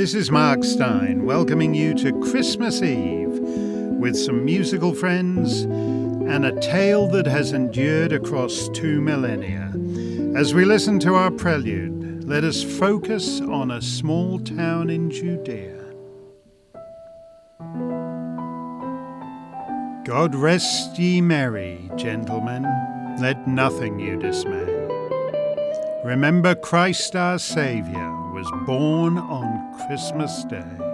This is Mark Steyn welcoming you to Christmas Eve with some musical friends and a tale that has endured across two millennia. As we listen to our prelude, let us focus on a small town in Judea. God rest ye merry, gentlemen, let nothing you dismay. Remember Christ our Saviour was born on Christmas Day.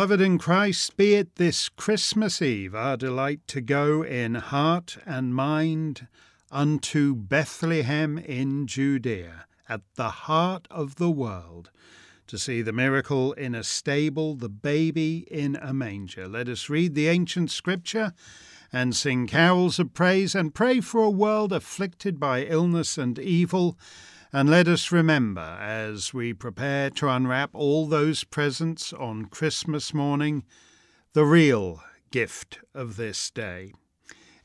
Beloved in Christ, be it this Christmas Eve our delight to go in heart and mind unto Bethlehem in Judea, at the heart of the world, to see the miracle in a stable, the baby in a manger. Let us read the ancient scripture and sing carols of praise and pray for a world afflicted by illness and evil and let us remember, as we prepare to unwrap all those presents on Christmas morning, the real gift of this day.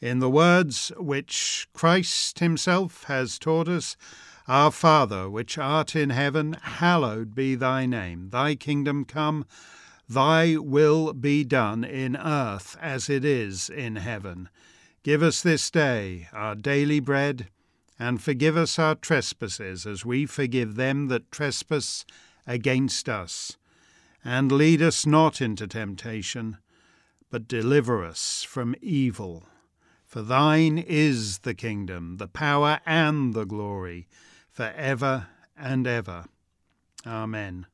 In the words which Christ Himself has taught us, Our Father, which art in heaven, hallowed be thy name. Thy kingdom come, thy will be done in earth as it is in heaven. Give us this day our daily bread and forgive us our trespasses as we forgive them that trespass against us. And lead us not into temptation, but deliver us from evil. For thine is the kingdom, the power, and the glory, for ever and ever. Amen.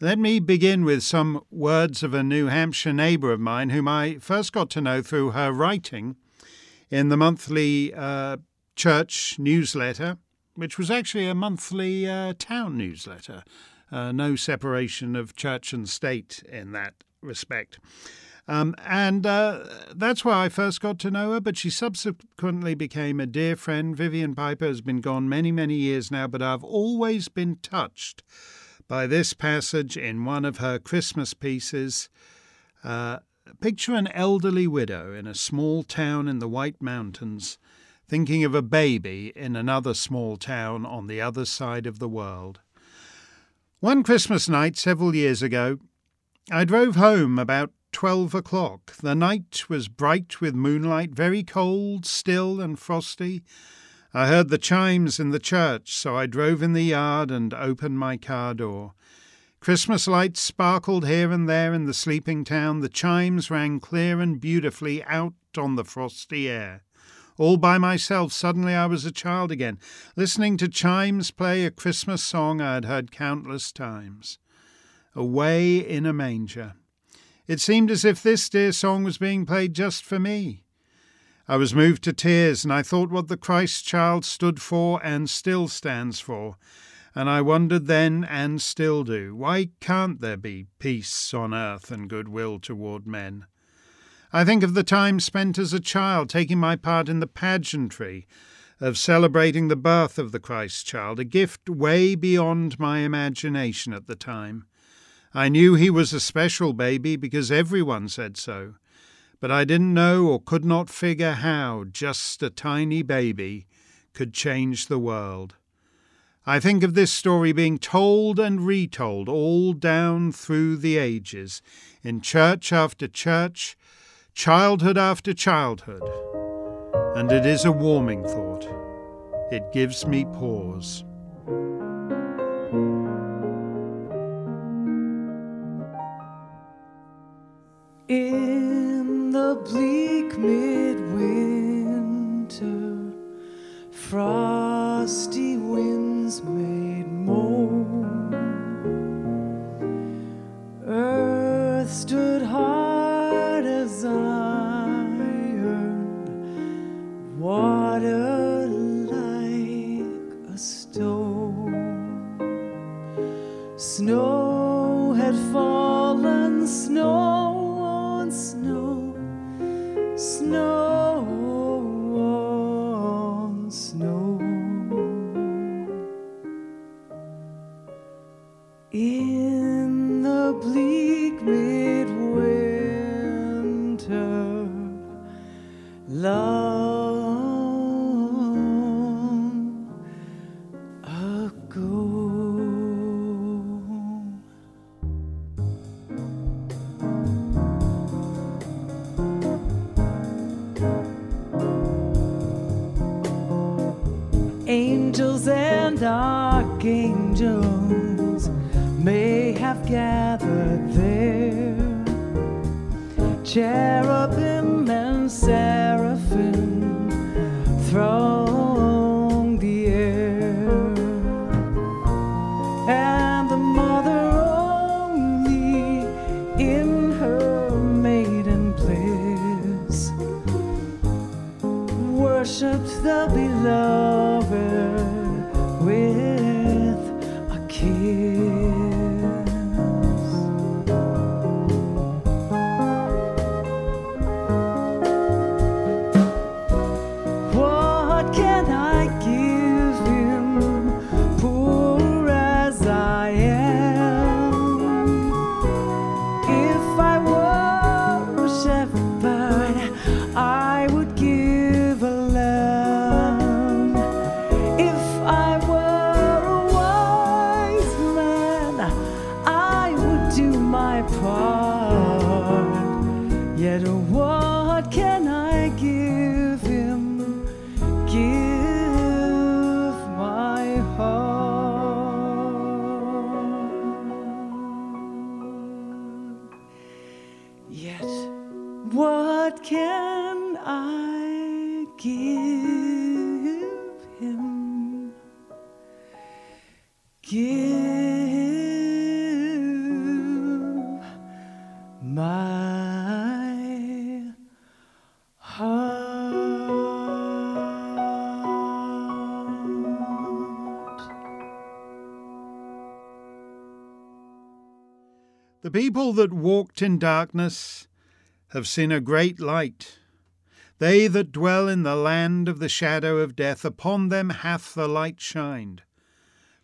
Let me begin with some words of a New Hampshire neighbour of mine whom I first got to know through her writing in the monthly uh, church newsletter, which was actually a monthly uh, town newsletter. Uh, no separation of church and state in that respect. Um, and uh, that's where I first got to know her, but she subsequently became a dear friend. Vivian Piper has been gone many, many years now, but I've always been touched by this passage in one of her Christmas pieces. Uh, picture an elderly widow in a small town in the White Mountains thinking of a baby in another small town on the other side of the world. One Christmas night several years ago, I drove home about twelve o'clock. The night was bright with moonlight, very cold, still, and frosty. I heard the chimes in the church, so I drove in the yard and opened my car door. Christmas lights sparkled here and there in the sleeping town. The chimes rang clear and beautifully out on the frosty air. All by myself, suddenly I was a child again, listening to chimes play a Christmas song I had heard countless times. Away in a manger. It seemed as if this dear song was being played just for me. I was moved to tears, and I thought what the Christ child stood for and still stands for. And I wondered then and still do why can't there be peace on earth and goodwill toward men? I think of the time spent as a child taking my part in the pageantry of celebrating the birth of the Christ child, a gift way beyond my imagination at the time. I knew he was a special baby because everyone said so, but I didn't know or could not figure how just a tiny baby could change the world. I think of this story being told and retold all down through the ages, in church after church, childhood after childhood, and it is a warming thought. It gives me pause. Cherubim and seraphim Give my heart. The people that walked in darkness have seen a great light. They that dwell in the land of the shadow of death, upon them hath the light shined.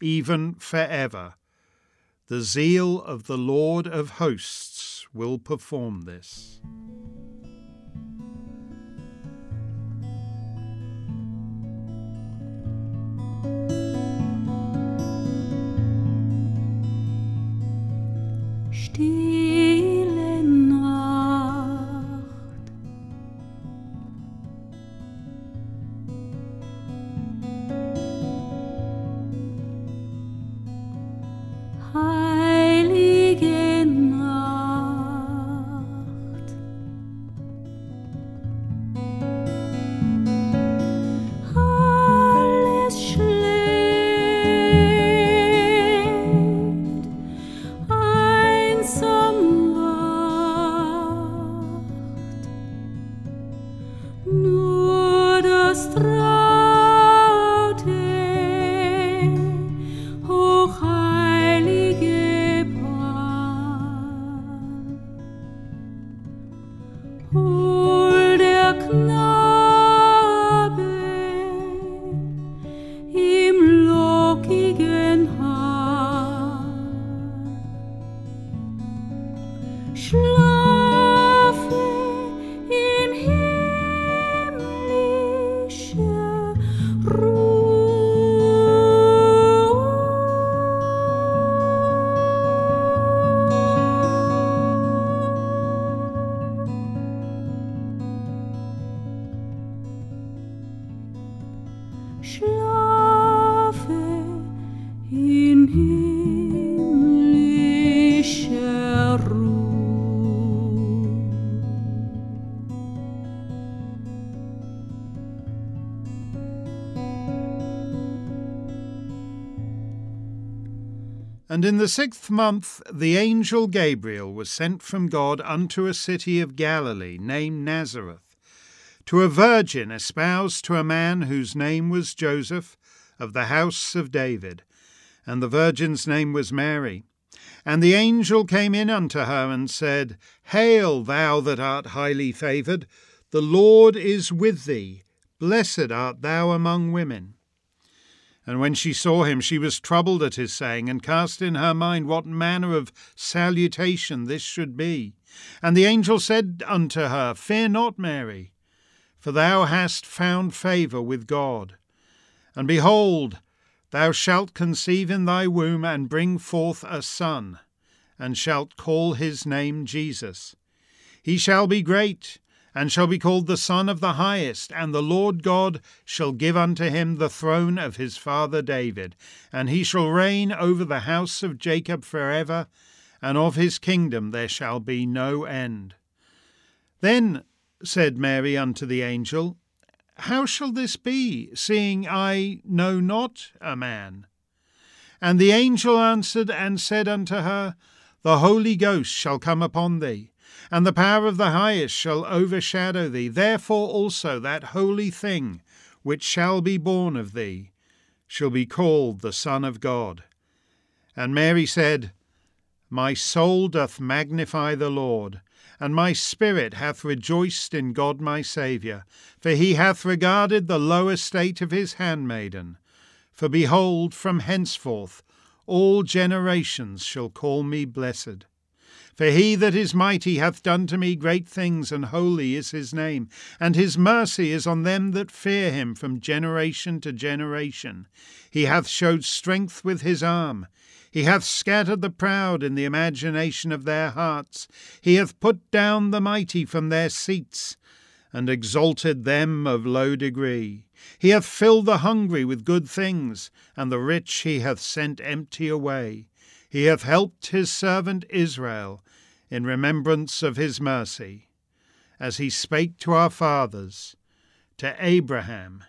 even forever. The zeal of the Lord of hosts will perform this. And in the sixth month the angel Gabriel was sent from God unto a city of Galilee named Nazareth, to a virgin espoused to a man whose name was Joseph, of the house of David, and the virgin's name was Mary. And the angel came in unto her and said, Hail, thou that art highly favoured, the Lord is with thee, blessed art thou among women. And when she saw him, she was troubled at his saying, and cast in her mind what manner of salutation this should be. And the angel said unto her, Fear not, Mary, for thou hast found favour with God. And behold, thou shalt conceive in thy womb, and bring forth a son, and shalt call his name Jesus. He shall be great, and shall be called the Son of the Highest, and the Lord God shall give unto him the throne of his father David, and he shall reign over the house of Jacob for ever, and of his kingdom there shall be no end. Then said Mary unto the angel, How shall this be, seeing I know not a man? And the angel answered and said unto her, The Holy Ghost shall come upon thee, and the power of the highest shall overshadow thee. Therefore also that holy thing which shall be born of thee shall be called the Son of God. And Mary said, My soul doth magnify the Lord, and my spirit hath rejoiced in God my Saviour, for he hath regarded the low estate of his handmaiden. For behold, from henceforth all generations shall call me blessed. For he that is mighty hath done to me great things, and holy is his name, and his mercy is on them that fear him from generation to generation. He hath showed strength with his arm. He hath scattered the proud in the imagination of their hearts. He hath put down the mighty from their seats, and exalted them of low degree. He hath filled the hungry with good things, and the rich he hath sent empty away. He hath helped his servant Israel in remembrance of his mercy, as he spake to our fathers, to Abraham,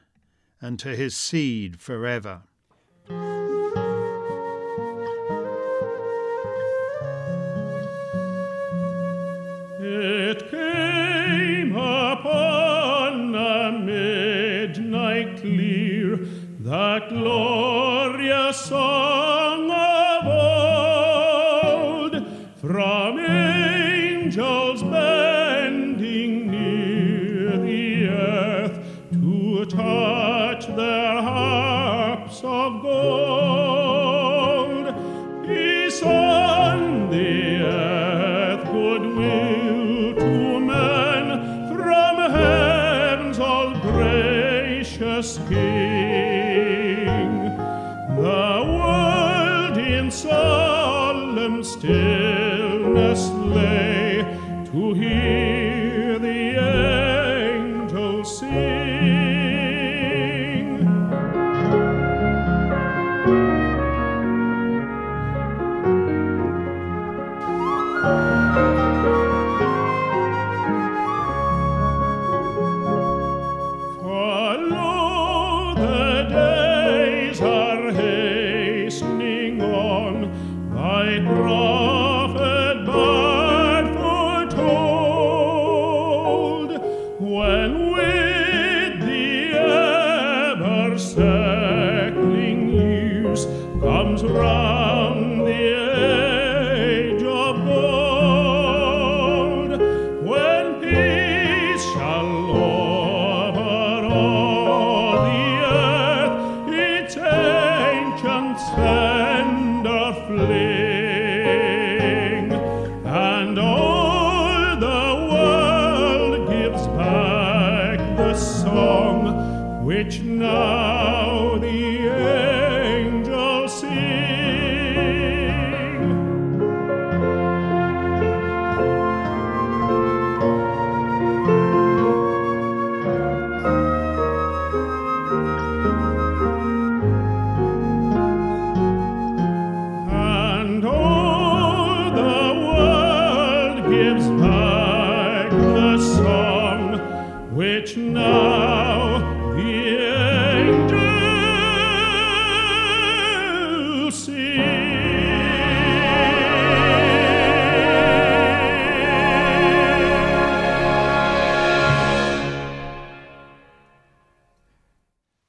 and to his seed forever. It came upon a midnight clear, that glorious comes round the age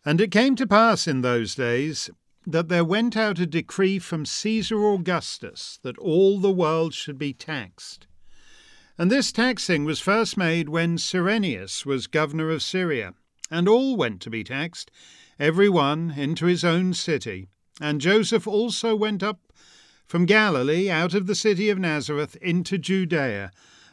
And it came to pass in those days that there went out a decree from Caesar Augustus that all the world should be taxed. And this taxing was first made when Cyrenius was governor of Syria, and all went to be taxed, every one into his own city. And Joseph also went up from Galilee out of the city of Nazareth into Judea,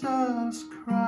Jesus Christ,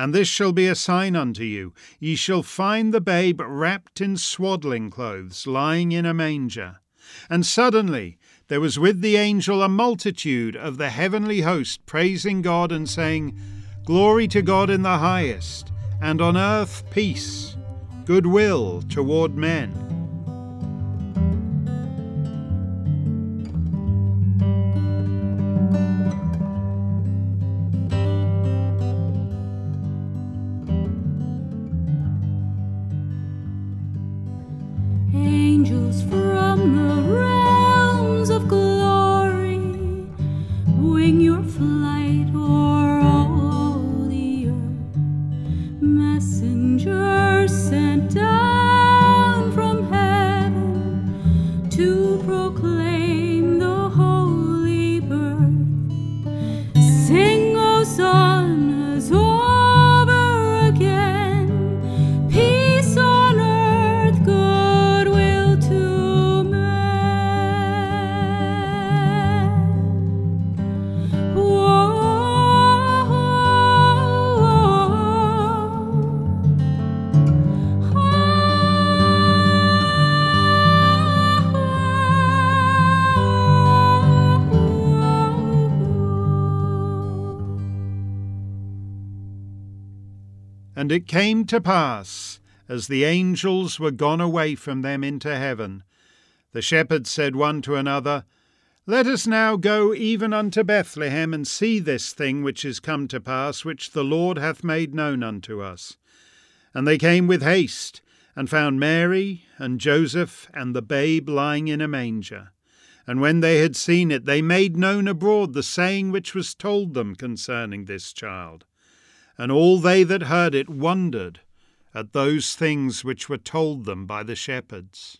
And this shall be a sign unto you ye shall find the babe wrapped in swaddling clothes, lying in a manger. And suddenly there was with the angel a multitude of the heavenly host, praising God and saying, Glory to God in the highest, and on earth peace, goodwill toward men. Came to pass, as the angels were gone away from them into heaven, the shepherds said one to another, Let us now go even unto Bethlehem, and see this thing which is come to pass, which the Lord hath made known unto us. And they came with haste, and found Mary and Joseph and the babe lying in a manger. And when they had seen it, they made known abroad the saying which was told them concerning this child. And all they that heard it wondered at those things which were told them by the shepherds.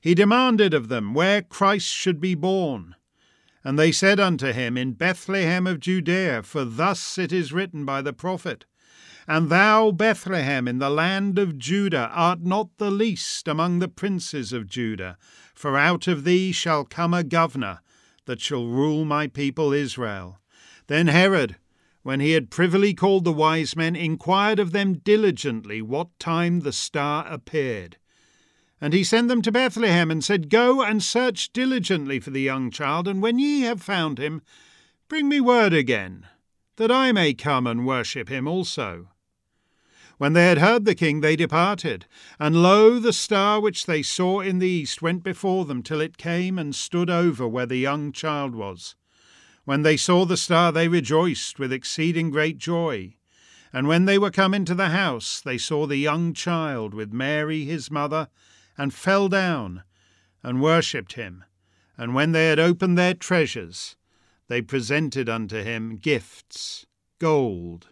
he demanded of them where Christ should be born. And they said unto him, In Bethlehem of Judea, for thus it is written by the prophet, And thou, Bethlehem, in the land of Judah, art not the least among the princes of Judah, for out of thee shall come a governor that shall rule my people Israel. Then Herod, when he had privily called the wise men, inquired of them diligently what time the star appeared. And he sent them to Bethlehem, and said, Go and search diligently for the young child, and when ye have found him, bring me word again, that I may come and worship him also. When they had heard the king, they departed. And lo, the star which they saw in the east went before them till it came and stood over where the young child was. When they saw the star, they rejoiced with exceeding great joy. And when they were come into the house, they saw the young child with Mary his mother, and fell down and worshipped him. And when they had opened their treasures, they presented unto him gifts, gold,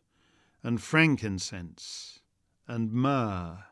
and frankincense, and myrrh.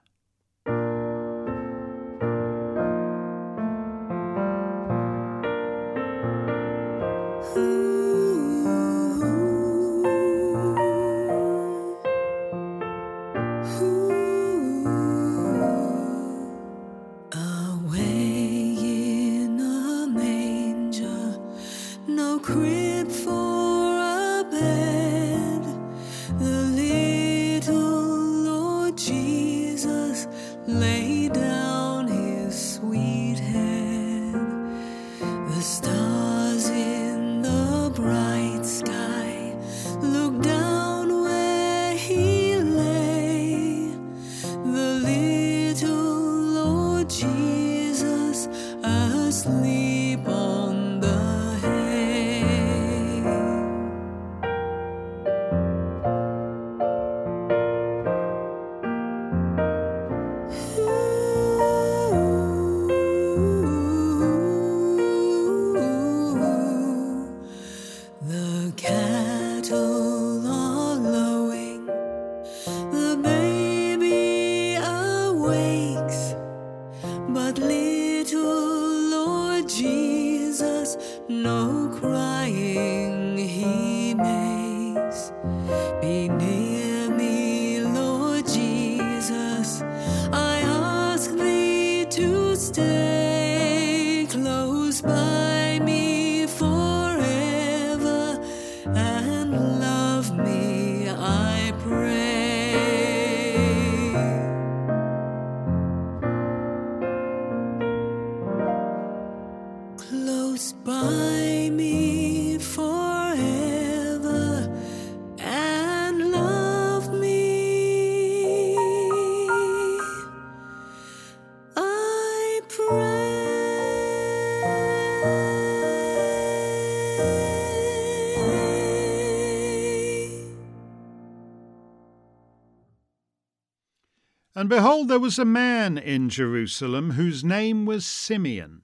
And behold, there was a man in Jerusalem whose name was Simeon.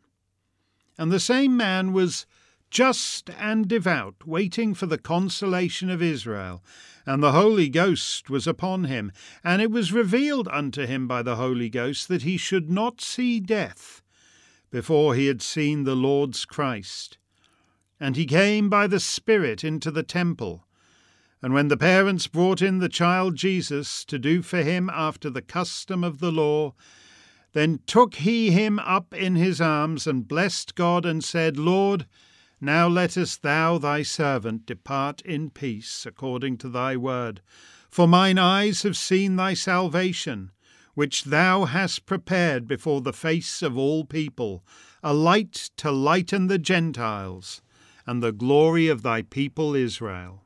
And the same man was just and devout, waiting for the consolation of Israel. And the Holy Ghost was upon him. And it was revealed unto him by the Holy Ghost that he should not see death before he had seen the Lord's Christ. And he came by the Spirit into the temple. And when the parents brought in the child Jesus to do for him after the custom of the law, then took he him up in his arms and blessed God and said, Lord, now lettest thou thy servant depart in peace according to thy word. For mine eyes have seen thy salvation, which thou hast prepared before the face of all people, a light to lighten the Gentiles, and the glory of thy people Israel.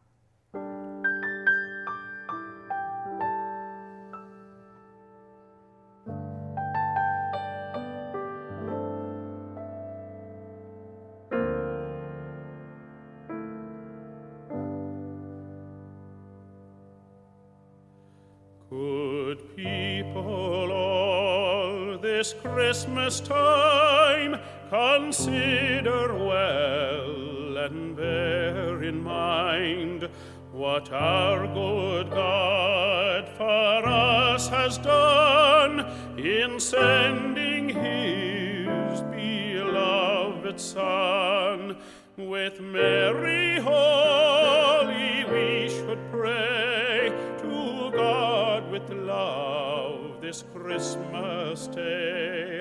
Christmas day.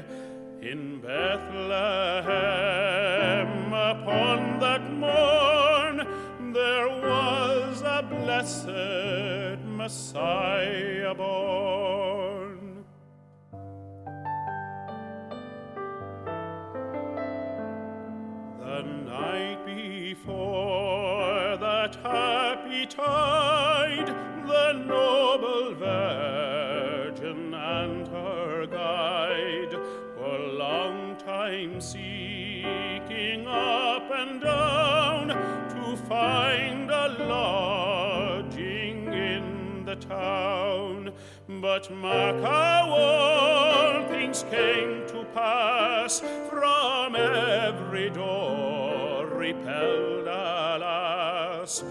In Bethlehem upon that morn there was a blessed Messiah born. The night before that happy tide, the noble Virgin time seeking up and down to find a lodging in the town. But mark how all things came to pass from every door repelled, alas,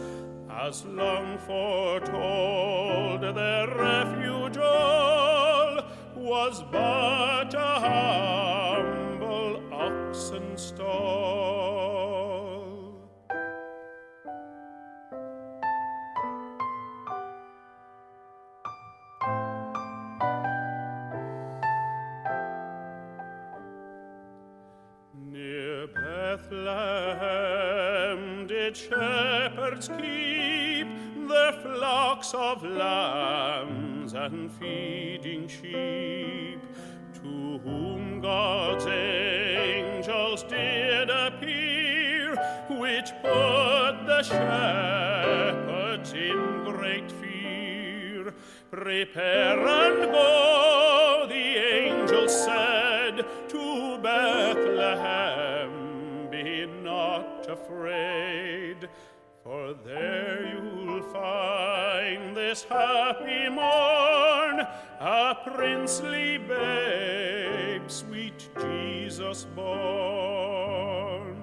as long foretold their refuge all was but a humble oxen stall. Near Bethlehem did shepherds keep their flocks of lambs and feeding sheep, to whom God's angels did appear, which put the shepherds in great fear. Prepare and go, the angel said, to Bethlehem. Be not afraid, for there you'll find this happy morn a princely babe, sweet Jesus born.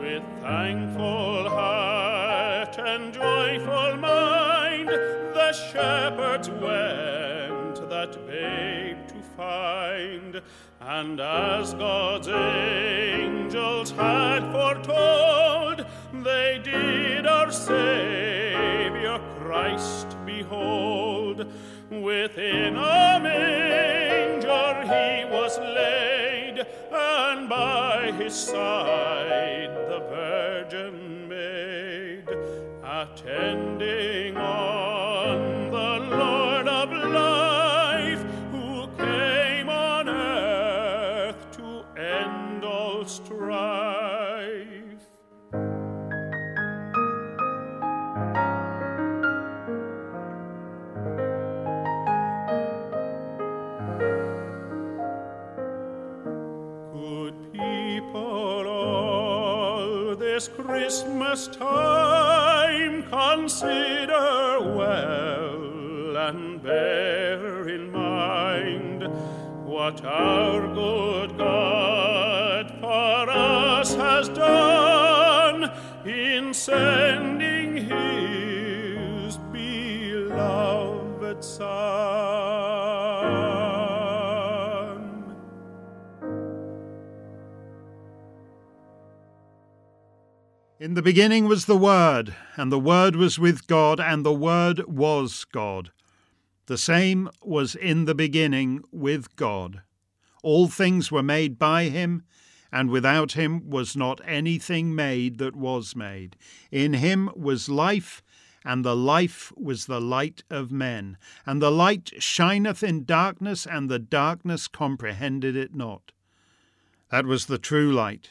With thankful heart and joyful mind, the shepherds went that babe to find. And as God's angels had foretold, they did our Savior Christ behold. Within a manger he was laid, and by his side the Virgin maid, attending on this Christmas time consider well and bear in mind what our good God for us has done in sending The beginning was the Word, and the Word was with God, and the Word was God. The same was in the beginning with God. All things were made by him, and without him was not anything made that was made. In him was life, and the life was the light of men. And the light shineth in darkness, and the darkness comprehended it not. That was the true light,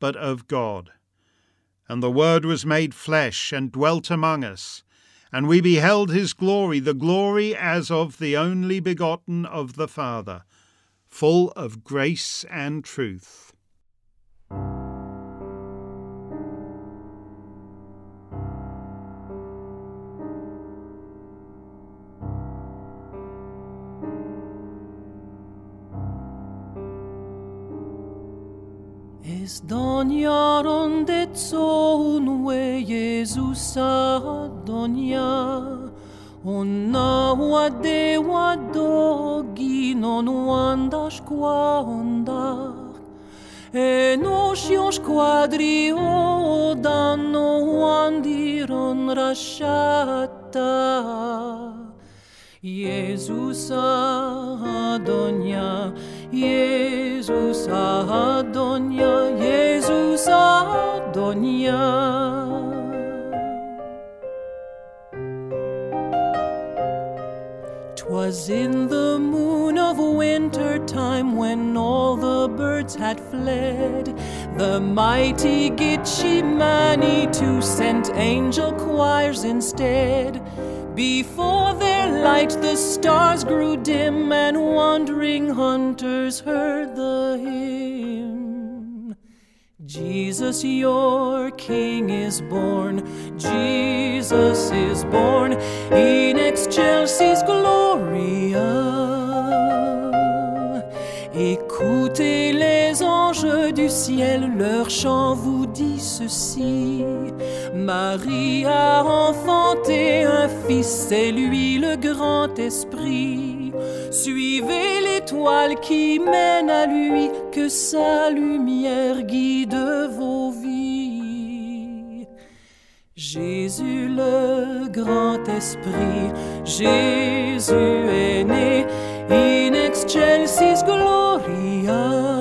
but of God. And the Word was made flesh and dwelt among us. And we beheld his glory, the glory as of the only begotten of the Father, full of grace and truth. Donia ronde zonue Jesus a donia Onna wade wadogi non wandas quanda E nos quadri o danno wandiron rasciata Jesus Adonia, Jesus Adonia, Jesus Twas in the moon of winter time when all the birds had fled. The mighty Gitchi Manitou sent angel choirs instead. Before their light the stars grew dim, and wandering hunters heard the hymn. Jesus, your King is born. Jesus is born in excelsis gloria. Écoutez les anges du ciel, leur chant vous dit ceci. Marie a enfanté un fils, c'est lui le grand esprit. Suivez l'étoile qui mène à lui, que sa lumière guide vos vies. Jésus le grand esprit, Jésus est né, in excelsis gloria.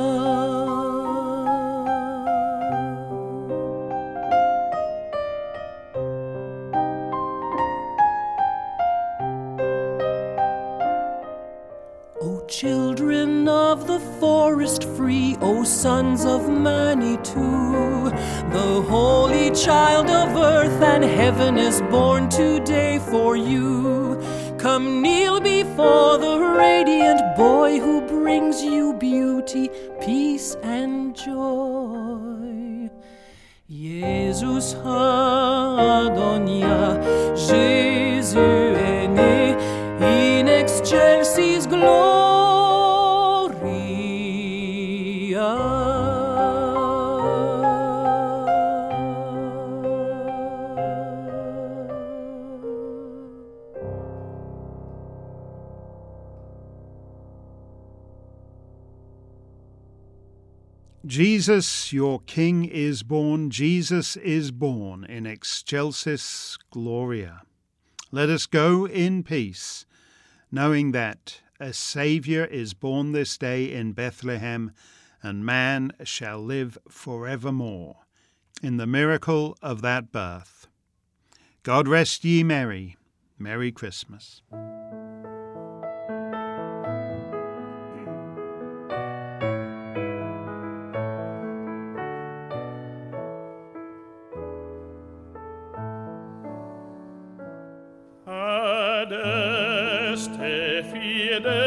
Children of the forest free, O sons of Manitou, the holy child of earth and heaven is born today for you. Come kneel before the radiant boy who brings you beauty, peace, and joy. Jesus Adonia, Jesus, your King is born. Jesus is born in excelsis gloria. Let us go in peace, knowing that a Saviour is born this day in Bethlehem, and man shall live forevermore in the miracle of that birth. God rest ye merry. Merry Christmas. fedele.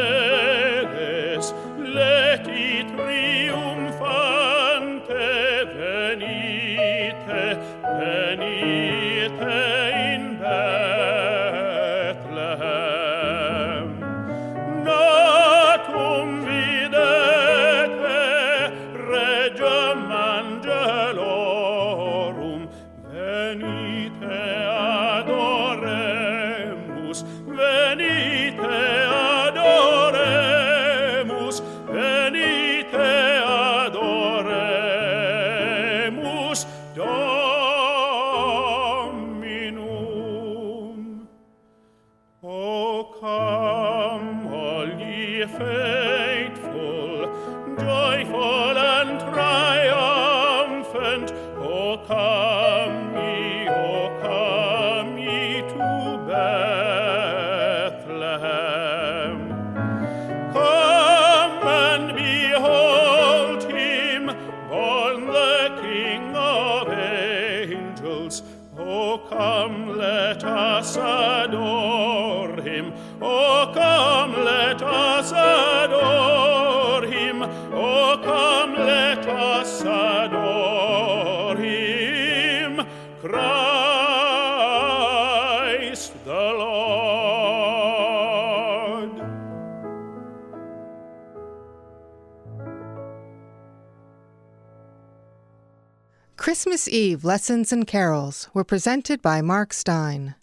Christmas Eve lessons and carols were presented by Mark Steyn.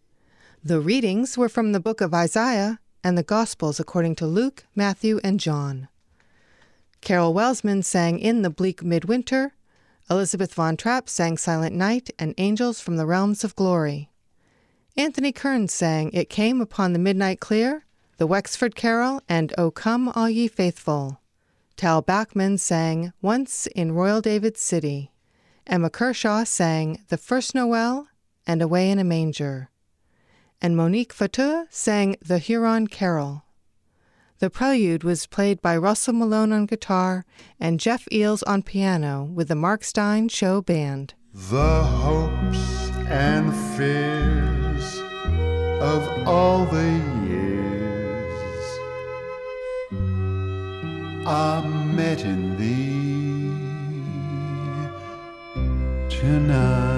The readings were from the book of Isaiah and the Gospels according to Luke, Matthew, and John. Carol Welsman sang In the Bleak Midwinter. Elisabeth Von Trapp sang Silent Night and Angels from the Realms of Glory. Anthony Kearns sang It Came Upon the Midnight Clear, the Wexford Carol, and O Come All Ye Faithful. Tal Bachman sang Once in Royal David's City. Emma Kershaw sang The First Noel and Away in a Manger. And Monique Fauteux sang The Huron Carol. The prelude was played by Russell Malone on guitar and Geoff Eales on piano with the Mark Steyn Show Band. The hopes and fears of all the years are met in thee Tonight.